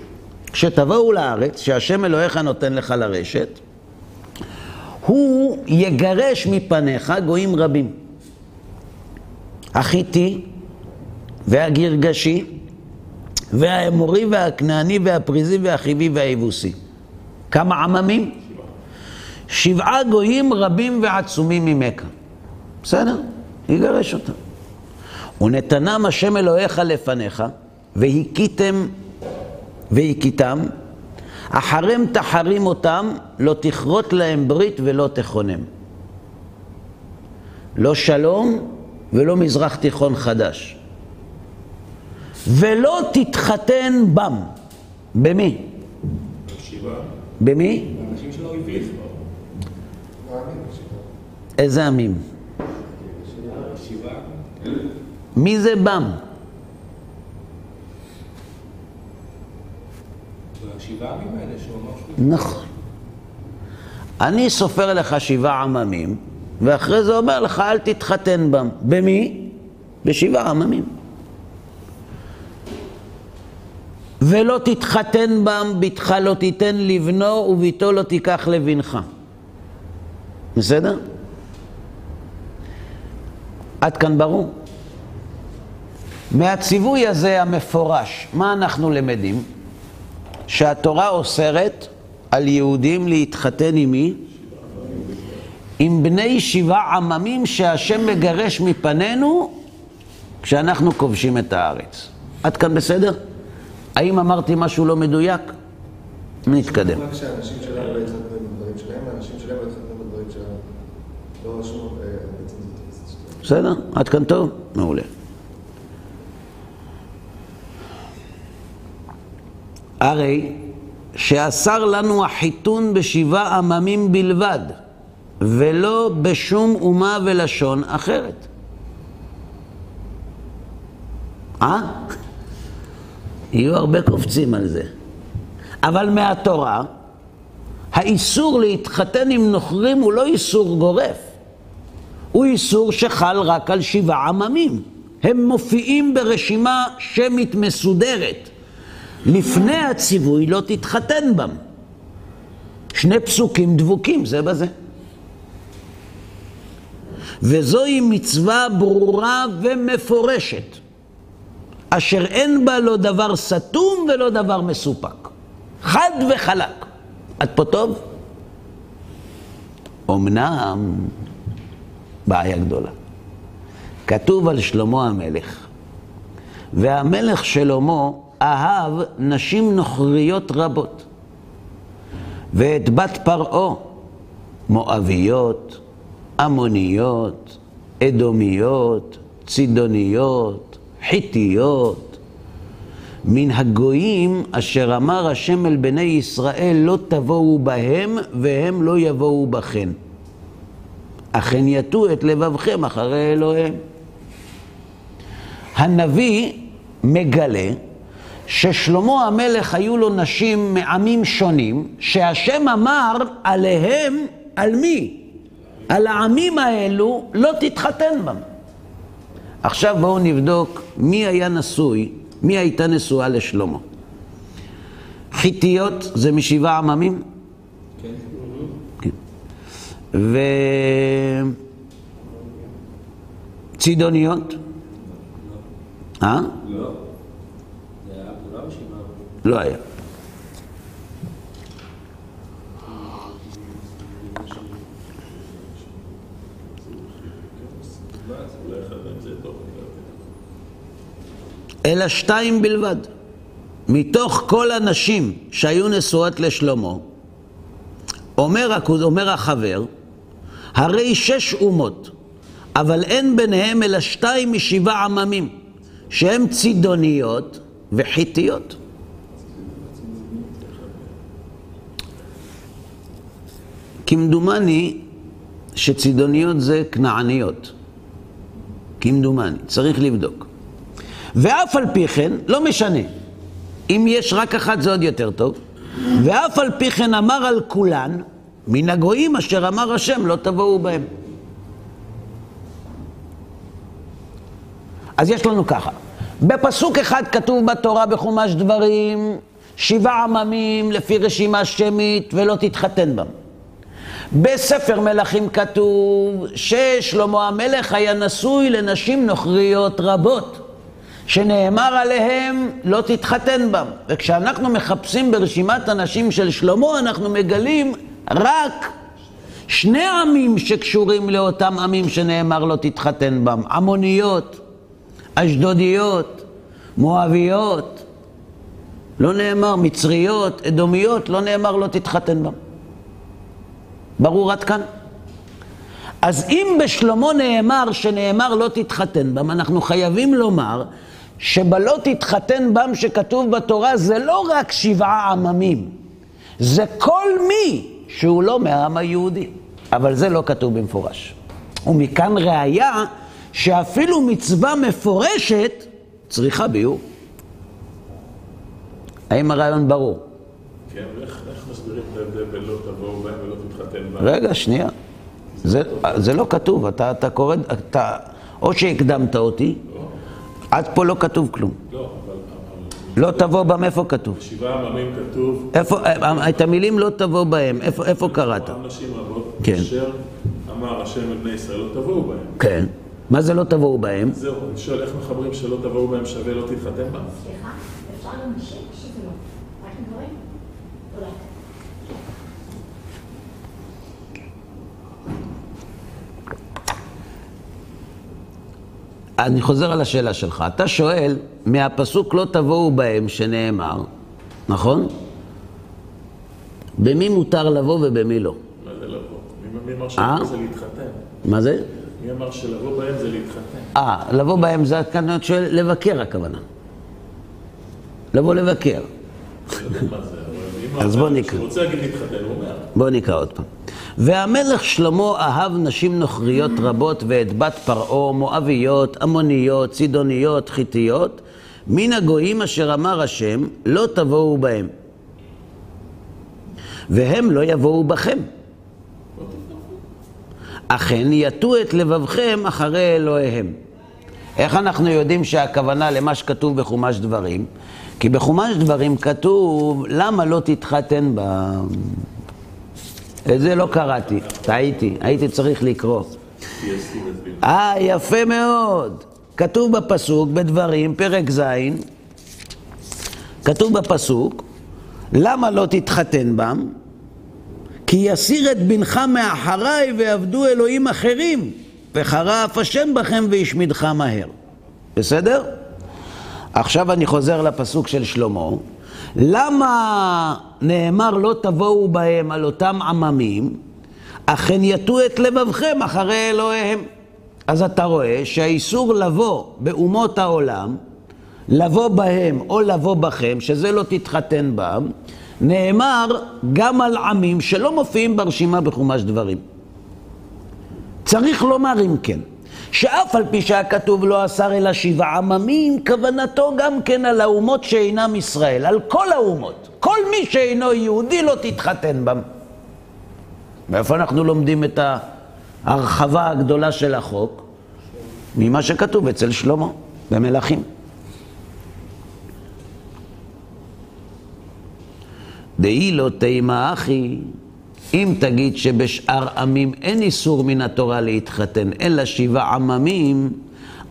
כשתבואו לארץ, שהשם אלוהיך נותן לך לרשת, הוא יגרש מפניך גויים רבים. החיתי והגרגשי והאמורי והכנעני והפריזי והחיבי והיבוסי. כמה עממים? שבעה גויים רבים ועצומים ממכה. בסדר? יגרש אותם. ונתנם השם אלוהיך לפניך, והכיתם והכיתם, אחריהם תחרים אותם, לא תכרות להם ברית ולא תכונם. לא שלום ולא מזרח תיכון חדש. ולא תתחתן בם. במי? במי? איזה עמים? מי זה בם? נכון. אני סופר לך שבעה עממים, ואחרי זה אומר לך אל תתחתן בם. במי? בשבעה עממים. ולא תתחתן בם, בתך לא תיתן לבנו וביתו לא תיקח לבנך. בסדר? עד כאן ברור. מהציווי הזה המפורש, מה אנחנו למדים? שהתורה אוסרת על יהודים להתחתן עם מי? עם בני שבעה עממים שהשם מגרש מפנינו כשאנחנו כובשים את הארץ. עד כאן בסדר? האם אמרתי משהו לא מדויק? נתקדם. לא לא. לא אה. בסדר? עד כאן טוב? מעולה. הרי שאסר לנו החיתון בשבעה עממים בלבד, ולא בשום אומה ולשון אחרת. אה? יהיו הרבה קופצים על זה. אבל מהתורה, האיסור להתחתן עם נוכרים הוא לא איסור גורף. הוא איסור שחל רק על שבעה עממים. הם מופיעים ברשימה שמית מסודרת. לפני הציווי לא תתחתן בם. שני פסוקים דבוקים זה בזה. וזוהי מצווה ברורה ומפורשת, אשר אין בה לא דבר סתום ולא דבר מסופק. חד וחלק. עד פה טוב? אמנם בעיה גדולה. כתוב על שלמה המלך, והמלך שלמה אהב נשים נוכריות רבות, ואת בת פרעה, מואביות, עמוניות, אדומיות, צידוניות, חיתיות, מן הגויים אשר אמר השם אל בני ישראל לא תבואו בהם והם לא יבואו בכם. אכן יטו את לבבכם אחרי אלוהיהם. הנביא מגלה ששלמה המלך היו לו נשים מעמים שונים, שהשם אמר עליהם, על מי? על העמים האלו לא תתחתן בם. עכשיו בואו נבדוק מי היה נשוי, מי הייתה נשואה לשלמה. חיתיות זה משבעה עממים? כן. כן. צידוניות? אה? לא. זה היה כולה רשימה. לא היה. אלא שתיים בלבד. מתוך כל הנשים שהיו נשואות לשלמה, אומר, אומר החבר, הרי שש אומות, אבל אין ביניהם אלא שתיים משבעה עממים, שהן צידוניות וחיתיות. כמדומני שצידוניות זה כנעניות. כמדומני, צריך לבדוק. ואף על פי כן, לא משנה. אם יש רק אחת זה עוד יותר טוב. ואף על פי כן אמר על כולן, מן הגויים אשר אמר השם לא תבואו בהם. אז יש לנו ככה, בפסוק אחד כתוב בתורה בחומש דברים, שבעה עממים לפי רשימה שמית ולא תתחתן בם. בספר מלכים כתוב ששלמה המלך היה נשוי לנשים נוכריות רבות, שנאמר עליהם לא תתחתן בם. וכשאנחנו מחפשים ברשימת הנשים של שלמה, אנחנו מגלים רק שני עמים שקשורים לאותם עמים שנאמר לא תתחתן בם. עמוניות, אשדודיות, מואביות, לא נאמר מצריות, אדומיות, לא נאמר לא תתחתן בם. ברור עד כאן? אז אם בשלמה נאמר שנאמר לא תתחתן בם, אנחנו חייבים לומר שבלא תתחתן בם שכתוב בתורה זה לא רק שבעה עממים, זה כל מי שהוא לא מהעם היהודי. אבל זה לא כתוב במפורש. ומכאן ראיה שאפילו מצווה מפורשת צריכה ביור. האם הרעיון ברור? כן, איך איך מסבירים את ההבדל בין לא תבואו בהם ולא תתחתן בהם? רגע, שנייה. זה, זה לא כתוב, אתה, אתה קורא, אתה, או שהקדמת אותי, עד פה לא כתוב כלום. לא, אבל לא תבוא בם, איפה כתוב? שבעה עממים כתוב, איפה, אה, את המילים לא תבוא בהם, איפה, איפה קראת? נשים רבות, כן. אשר אמר השם אל בני ישראל לא תבואו בהם. כן. מה זה לא תבואו בהם? זהו, אני שואל איך מחברים שלא תבואו בהם שווה לא תתחתן בהם? סליחה, אפשר גם נשים שזה לא? רק גברים? תודה. אני חוזר על השאלה שלך. אתה שואל, מהפסוק לא תבואו בהם שנאמר, נכון? במי מותר לבוא ובמי לא? מה זה לבוא? מי- אמר אה? שלבוא זה להתחתן? מה זה? מי אמר שלבוא בהם זה להתחתן? אה, לבוא בהם זה כאן שואל, לבקר הכוונה. לבוא לבקר. אז בוא נקרא. כשהוא רוצה להגיד להתחתן, הוא אומר. בואו נקרא עוד פעם. והמלך שלמה אהב נשים נוכריות רבות ואת בת פרעה, מואביות, עמוניות, צידוניות, חיתיות, מן הגויים אשר אמר השם, לא תבואו בהם. והם לא יבואו בכם. אכן יטו את לבבכם אחרי אלוהיהם. איך אנחנו יודעים שהכוונה למה שכתוב בחומש דברים? כי בחומש דברים כתוב, למה לא תתחתן בם? את זה לא קראתי, טעיתי, הייתי צריך לקרוא. אה, יפה מאוד. כתוב בפסוק, בדברים, פרק ז', כתוב בפסוק, למה לא תתחתן בם? כי יסיר את בנך מאחריי ועבדו אלוהים אחרים, וחרף השם בכם וישמידך מהר. בסדר? עכשיו אני חוזר לפסוק של שלמה. למה נאמר לא תבואו בהם על אותם עממים, אכן יטו את לבבכם אחרי אלוהיהם. אז אתה רואה שהאיסור לבוא באומות העולם, לבוא בהם או לבוא בכם, שזה לא תתחתן בם, נאמר גם על עמים שלא מופיעים ברשימה בחומש דברים. צריך לומר אם כן, שאף על פי שהיה כתוב לא אסר אלא שבעה עממים, כוונתו גם כן על האומות שאינם ישראל, על כל האומות. כל מי שאינו יהודי לא תתחתן בם. מאיפה אנחנו לומדים את ההרחבה הגדולה של החוק? ממה שכתוב אצל שלמה, במלכים. דאי לא תימה אחי, אם תגיד שבשאר עמים אין איסור מן התורה להתחתן, אלא שבעה עממים,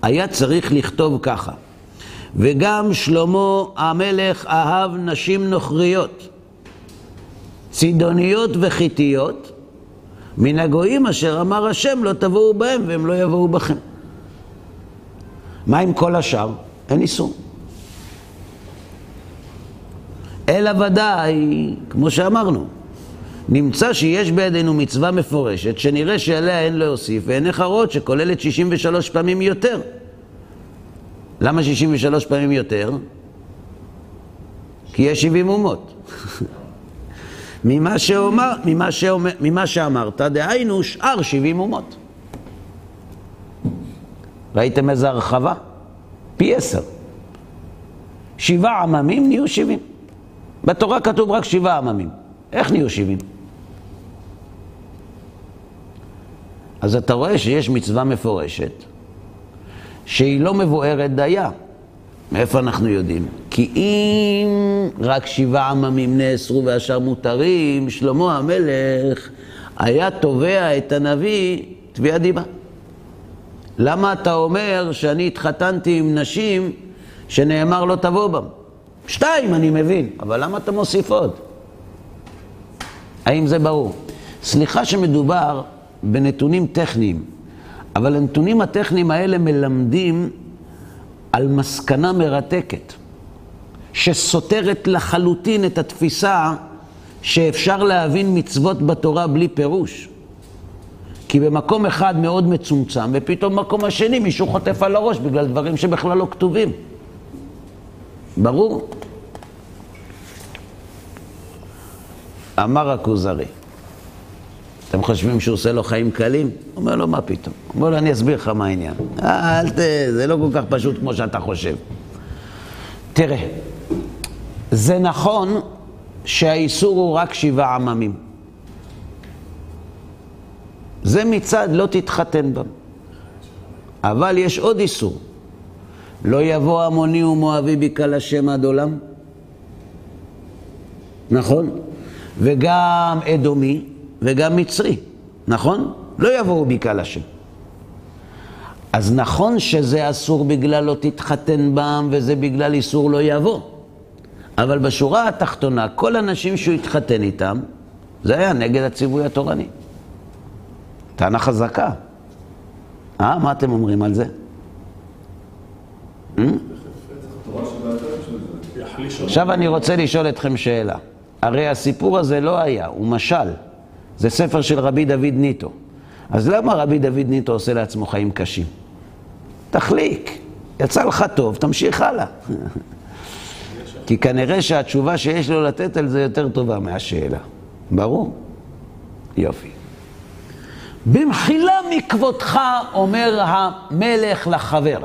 היה צריך לכתוב ככה. וגם שלמה המלך אהב נשים נוכריות, צידוניות וחיתיות, מן הגויים אשר אמר השם לא תבואו בהם והם לא יבואו בכם. מה עם כל השאר? אין איסור. אלא ודאי, כמו שאמרנו, נמצא שיש בידינו מצווה מפורשת, שנראה שעליה אין להוסיף, ואין נחרות שכוללת 63 פעמים יותר. למה 63 פעמים יותר? כי יש 70 אומות. ממה, שאומר, ממה, שאומר, ממה שאמרת, דהיינו שאר 70 אומות. ראיתם איזה הרחבה? פי עשר. שבעה עממים נהיו 70. בתורה כתוב רק שבעה עממים. איך נהיו 70? אז אתה רואה שיש מצווה מפורשת שהיא לא מבוארת דייה. מאיפה אנחנו יודעים? כי אם רק שבעה עממים נאסרו והשאר מותרים, שלמה המלך היה תובע את הנביא תביעת דיבה. למה אתה אומר שאני התחתנתי עם נשים שנאמר לא תבוא בם? שתיים אני מבין, אבל למה אתה מוסיף עוד? האם זה ברור? סליחה שמדובר בנתונים טכניים, אבל הנתונים הטכניים האלה מלמדים על מסקנה מרתקת, שסותרת לחלוטין את התפיסה שאפשר להבין מצוות בתורה בלי פירוש. כי במקום אחד מאוד מצומצם, ופתאום במקום השני מישהו חוטף על הראש בגלל דברים שבכלל לא כתובים. ברור? אמר הכוזרי, אתם חושבים שהוא עושה לו חיים קלים? הוא אומר לו, מה פתאום? הוא אומר לו, אני אסביר לך מה העניין. אל ת... זה לא כל כך פשוט כמו שאתה חושב. תראה, זה נכון שהאיסור הוא רק שבעה עממים. זה מצד לא תתחתן בם. אבל יש עוד איסור. לא יבוא עמוני ומואבי בקהל השם עד עולם. נכון? וגם אדומי וגם מצרי, נכון? לא יבואו בקהל השם. אז נכון שזה אסור בגלל לא תתחתן בם וזה בגלל איסור לא יבוא. אבל בשורה התחתונה, כל הנשים שהוא התחתן איתם, זה היה נגד הציווי התורני. טענה חזקה. אה, מה אתם אומרים על זה? אה? עכשיו אני רוצה לשאול אתכם שאלה. הרי הסיפור הזה לא היה, הוא משל. זה ספר של רבי דוד ניטו. אז למה רבי דוד ניטו עושה לעצמו חיים קשים? תחליק, יצא לך טוב, תמשיך הלאה. כי כנראה שהתשובה שיש לו לתת על זה יותר טובה מהשאלה. ברור? יופי. במחילה מכבודך, אומר המלך לחבר,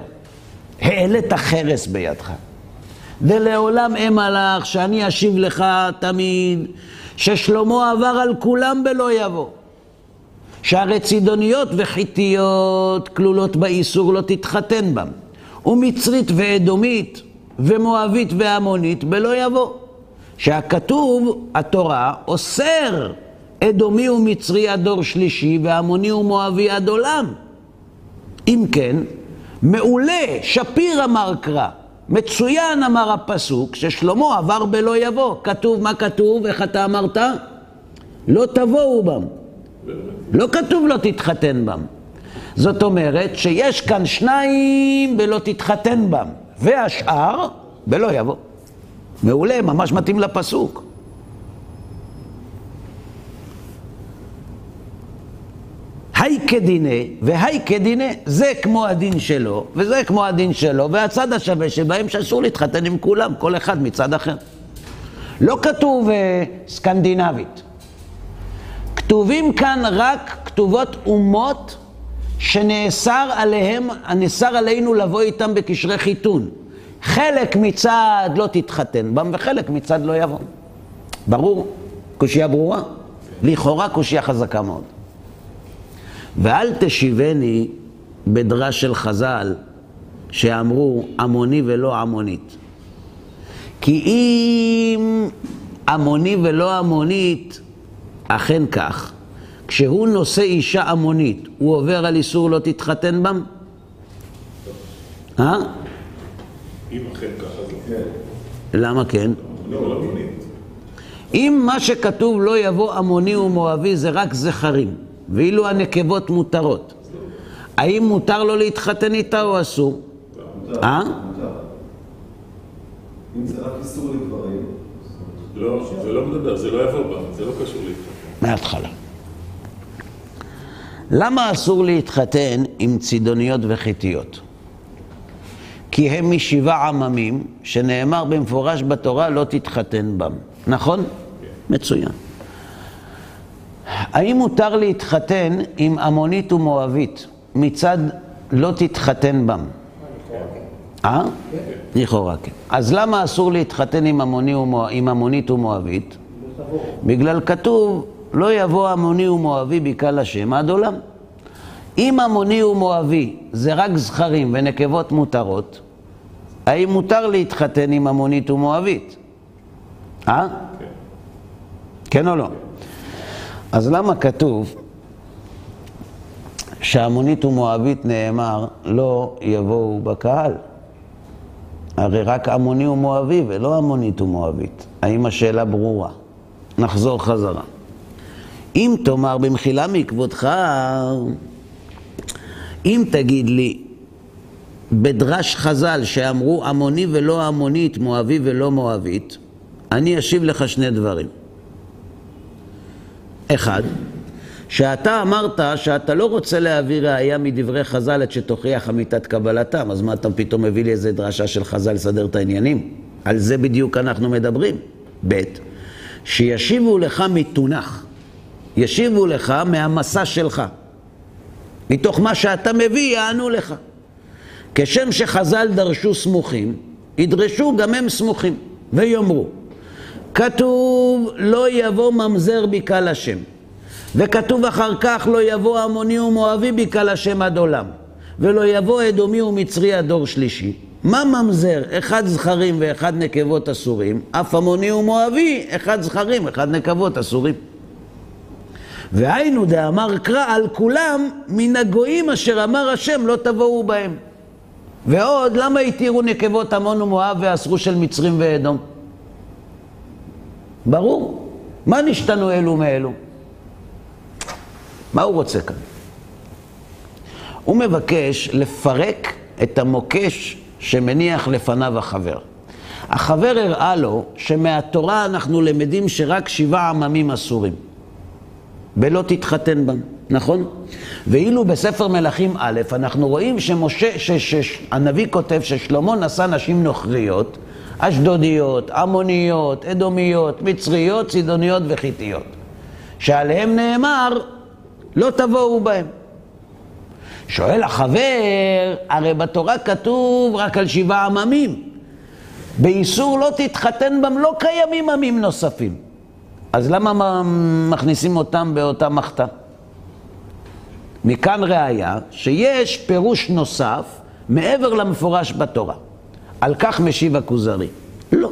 העלית חרס בידך. ולעולם אמה לך, שאני אשיב לך תמיד, ששלמה עבר על כולם בלא יבוא. שהרי צידוניות וחיתיות כלולות באיסור לא תתחתן בם, ומצרית ואדומית ומואבית ועמונית בלא יבוא. שהכתוב, התורה, אוסר אדומי ומצרי עד דור שלישי ועמוני ומואבי עד עולם. אם כן, מעולה, שפיר אמר קרא, מצוין אמר הפסוק, ששלמה עבר בלא יבוא. כתוב, מה כתוב? איך אתה אמרת? לא תבואו בם. לא כתוב לא תתחתן בם. זאת אומרת שיש כאן שניים בלא תתחתן בם, והשאר בלא יבוא. מעולה, ממש מתאים לפסוק. היי כדיני והי כדיני, זה כמו הדין שלו וזה כמו הדין שלו, והצד השווה שבהם שאסור להתחתן עם כולם, כל אחד מצד אחר. לא כתוב uh, סקנדינבית. כתובים כאן רק כתובות אומות שנאסר עליהם, נאסר עלינו לבוא איתם בקשרי חיתון. חלק מצד לא תתחתן בם וחלק מצד לא יבוא. ברור? קושייה ברורה? לכאורה קושייה חזקה מאוד. ואל תשיבני בדרש של חז"ל שאמרו עמוני ולא עמונית. כי אם עמוני ולא עמונית, אכן כך. כשהוא נושא אישה עמונית, הוא עובר על איסור לא תתחתן בם? אה? אם אכן ככה זה. למה כן? לא, לא. אם מה שכתוב לא יבוא עמוני ומואבי זה רק זכרים, ואילו הנקבות מותרות, האם מותר לו להתחתן איתה או אסור? אה? אם זה רק איסור לגברים, לא, זה לא מדבר, זה לא יבוא בה, זה לא קשור להתחתן. מההתחלה. למה אסור להתחתן עם צידוניות וחיתיות? כי הם משבעה עממים, שנאמר במפורש בתורה, לא תתחתן בם. נכון? מצוין. האם מותר להתחתן עם עמונית ומואבית מצד לא תתחתן בם? אה? לכאורה כן. אז למה אסור להתחתן עם, עמונית ומואבית? בגלל כתוב, לא יבוא עמוני ומואבי בקהל השם עד עולם. אם עמוני ומואבי זה רק זכרים ונקבות מותרות, האם מותר להתחתן עם עמונית ומואבית? אה? כן או לא? אז למה כתוב שעמונית ומואבית נאמר לא יבואו בקהל? הרי רק עמוני ומואבי ולא עמונית ומואבית. האם השאלה ברורה? נחזור חזרה. אם תאמר במחילה מכבודך, אם תגיד לי בדרש חז"ל שאמרו עמוני ולא עמונית, מואבי ולא מואבית, אני אשיב לך שני דברים. אחד, שאתה אמרת שאתה לא רוצה להביא ראייה מדברי חז"ל עד שתוכיח אמיתת קבלתם, אז מה אתה פתאום מביא לי איזה דרשה של חז"ל לסדר את העניינים? על זה בדיוק אנחנו מדברים. ב', שישיבו לך מתונח, ישיבו לך מהמסע שלך. מתוך מה שאתה מביא יענו לך. כשם שחז"ל דרשו סמוכים, ידרשו גם הם סמוכים, ויאמרו, כתוב לא יבוא ממזר בקהל השם, וכתוב אחר כך לא יבוא עמוני ומואבי בקהל השם עד עולם, ולא יבוא אדומי ומצרי עד דור שלישי. מה ממזר? אחד זכרים ואחד נקבות אסורים, אף עמוני ומואבי, אחד זכרים, אחד נקבות אסורים. והיינו דאמר קרא על כולם מן הגויים אשר אמר השם לא תבואו בהם. ועוד, למה התירו נקבות עמון ומואב ואסרו של מצרים ואדום? ברור. מה נשתנו אלו מאלו? מה הוא רוצה כאן? הוא מבקש לפרק את המוקש שמניח לפניו החבר. החבר הראה לו שמהתורה אנחנו למדים שרק שבעה עממים אסורים. ולא תתחתן בם, נכון? ואילו בספר מלכים א', אנחנו רואים שמשה, שהנביא כותב ששלמה נשא נשים נוכריות, אשדודיות, עמוניות, אדומיות, מצריות, צידוניות וחיתיות, שעליהם נאמר, לא תבואו בהם. שואל החבר, הרי בתורה כתוב רק על שבעה עממים. באיסור לא תתחתן בם לא קיימים עמים נוספים. אז למה מכניסים אותם באותה מחתה? מכאן ראיה שיש פירוש נוסף מעבר למפורש בתורה. על כך משיב הכוזרי. לא.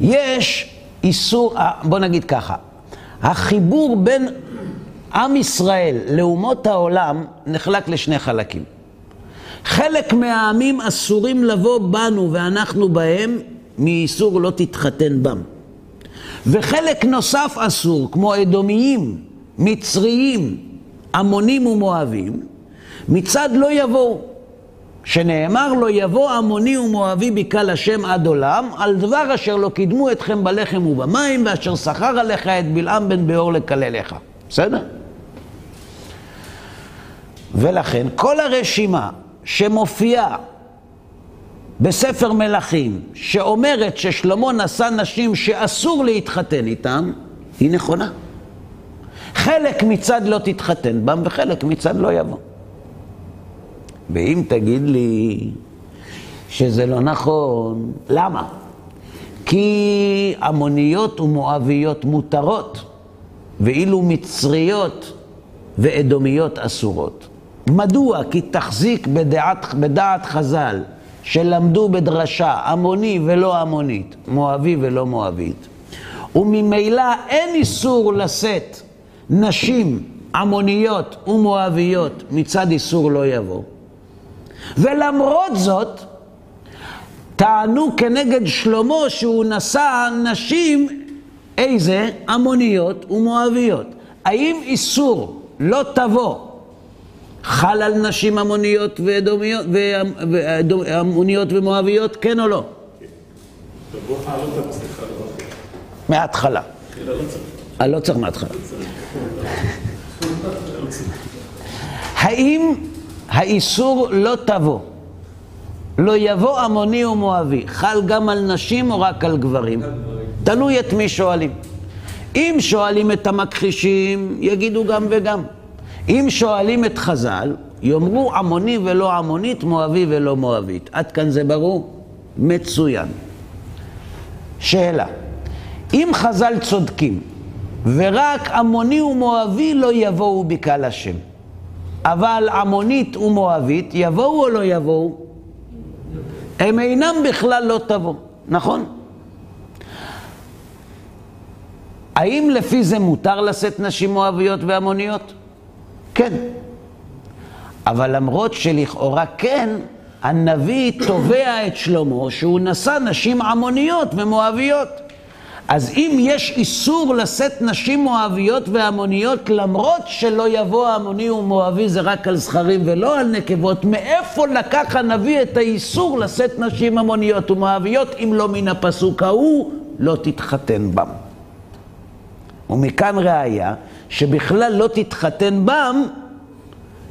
יש איסור, אה, בוא נגיד ככה, החיבור בין עם ישראל לאומות העולם נחלק לשני חלקים. חלק מהעמים אסורים לבוא בנו ואנחנו בהם מאיסור לא תתחתן בם. וחלק נוסף אסור, כמו אדומיים, מצריים, עמונים ומואבים, מצד לא יבואו. שנאמר לו יבוא עמוני ומואבי בקהל השם עד עולם, על דבר אשר לא קידמו אתכם בלחם ובמים, ואשר שכר עליך את בלעם בן באור לקלליך. בסדר? ולכן כל הרשימה שמופיעה בספר מלכים, שאומרת ששלמה נשא נשים שאסור להתחתן איתם, היא נכונה. חלק מצד לא תתחתן בם וחלק מצד לא יבוא. ואם תגיד לי שזה לא נכון, למה? כי עמוניות ומואביות מותרות, ואילו מצריות ואדומיות אסורות. מדוע? כי תחזיק בדעת, בדעת חז"ל, שלמדו בדרשה עמוני ולא עמונית, מואבי ולא מואבית. וממילא אין איסור לשאת נשים עמוניות ומואביות מצד איסור לא יבוא. ולמרות זאת, טענו כנגד שלמה שהוא נשא נשים, איזה? עמוניות ומואביות. האם איסור לא תבוא חל על נשים עמוניות ואדומיות, ועמוניות ומואביות, כן או לא? תבוא אה, לא לא. מההתחלה. אלא לא צריך. אני לא צריך מההתחלה. האם האיסור לא תבוא, לא יבוא עמוני ומואבי, חל גם על נשים או רק על גברים? תלוי את מי שואלים. אם שואלים את המכחישים, יגידו גם וגם. אם שואלים את חז"ל, יאמרו עמוני ולא עמונית, מואבי ולא מואבית. עד כאן זה ברור? מצוין. שאלה, אם חז"ל צודקים, ורק עמוני ומואבי לא יבואו בקהל השם, אבל עמונית ומואבית יבואו או לא יבואו? הם אינם בכלל לא תבוא, נכון? האם לפי זה מותר לשאת נשים מואביות ועמוניות? כן. אבל למרות שלכאורה כן, הנביא תובע את שלמה שהוא נשא נשים עמוניות ומואביות. אז אם יש איסור לשאת נשים מואביות ועמוניות, למרות שלא יבוא עמוני ומואבי זה רק על זכרים ולא על נקבות, מאיפה לקח הנביא את האיסור לשאת נשים עמוניות ומואביות, אם לא מן הפסוק ההוא, לא תתחתן בם. ומכאן ראיה שבכלל לא תתחתן בם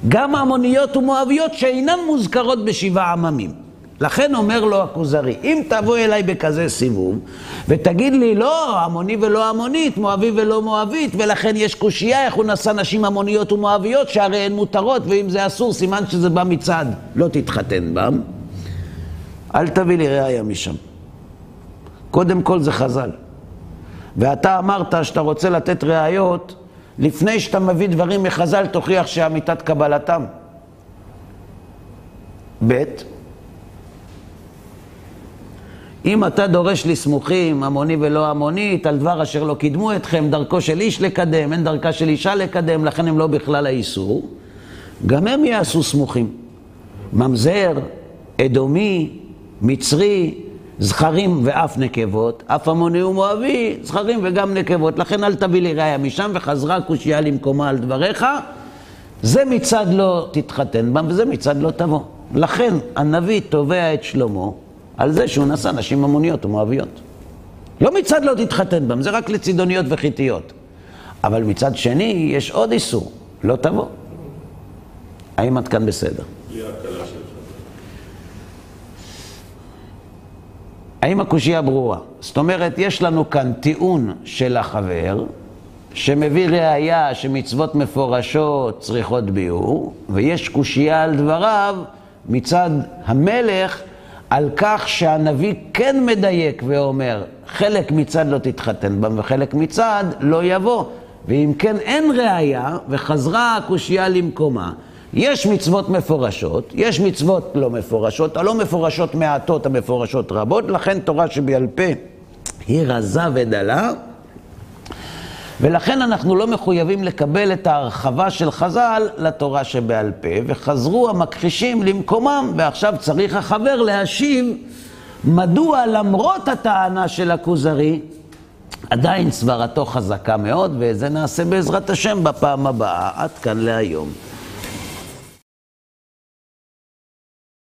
גם עמוניות ומואביות שאינן מוזכרות בשבעה עממים. לכן אומר לו הכוזרי, אם תבוא אליי בכזה סיבוב ותגיד לי לא, עמוני ולא עמונית, מואבי ולא מואבית, ולכן יש קושייה איך הוא נשא נשים עמוניות ומואביות שהרי הן מותרות, ואם זה אסור סימן שזה בא מצד לא תתחתן בם, אל תביא לי ראיה משם. קודם כל זה חז"ל. ואתה אמרת שאתה רוצה לתת ראיות לפני שאתה מביא דברים מחז"ל, תוכיח שאמיתת קבלתם. ב' אם אתה דורש לסמוכים, המוני ולא המונית, על דבר אשר לא קידמו אתכם, דרכו של איש לקדם, אין דרכה של אישה לקדם, לכן הם לא בכלל האיסור, גם הם יעשו סמוכים. ממזר, אדומי, מצרי, זכרים ואף נקבות, אף המוני ומואבי, זכרים וגם נקבות. לכן אל תביא לי ראיה משם, וחזרה קושייה למקומה על דבריך. זה מצד לא תתחתן בם, וזה מצד לא תבוא. לכן הנביא תובע את שלמה על זה שהוא נשא נשים המוניות ומואביות. לא מצד לא תתחתן בם, זה רק לצידוניות וחיתיות. אבל מצד שני, יש עוד איסור, לא תבוא. האם עד כאן בסדר? האם הקושייה ברורה? זאת אומרת, יש לנו כאן טיעון של החבר, שמביא ראייה שמצוות מפורשות צריכות ביאור, ויש קושייה על דבריו מצד המלך על כך שהנביא כן מדייק ואומר, חלק מצד לא תתחתן בם וחלק מצד לא יבוא. ואם כן אין ראייה וחזרה הקושייה למקומה. יש מצוות מפורשות, יש מצוות לא מפורשות, הלא מפורשות מעטות, המפורשות רבות, לכן תורה שבעל פה היא רזה ודלה. ולכן אנחנו לא מחויבים לקבל את ההרחבה של חז"ל לתורה שבעל פה, וחזרו המכחישים למקומם, ועכשיו צריך החבר להשיב מדוע למרות הטענה של הכוזרי, עדיין סברתו חזקה מאוד, ואת זה נעשה בעזרת השם בפעם הבאה. עד כאן להיום.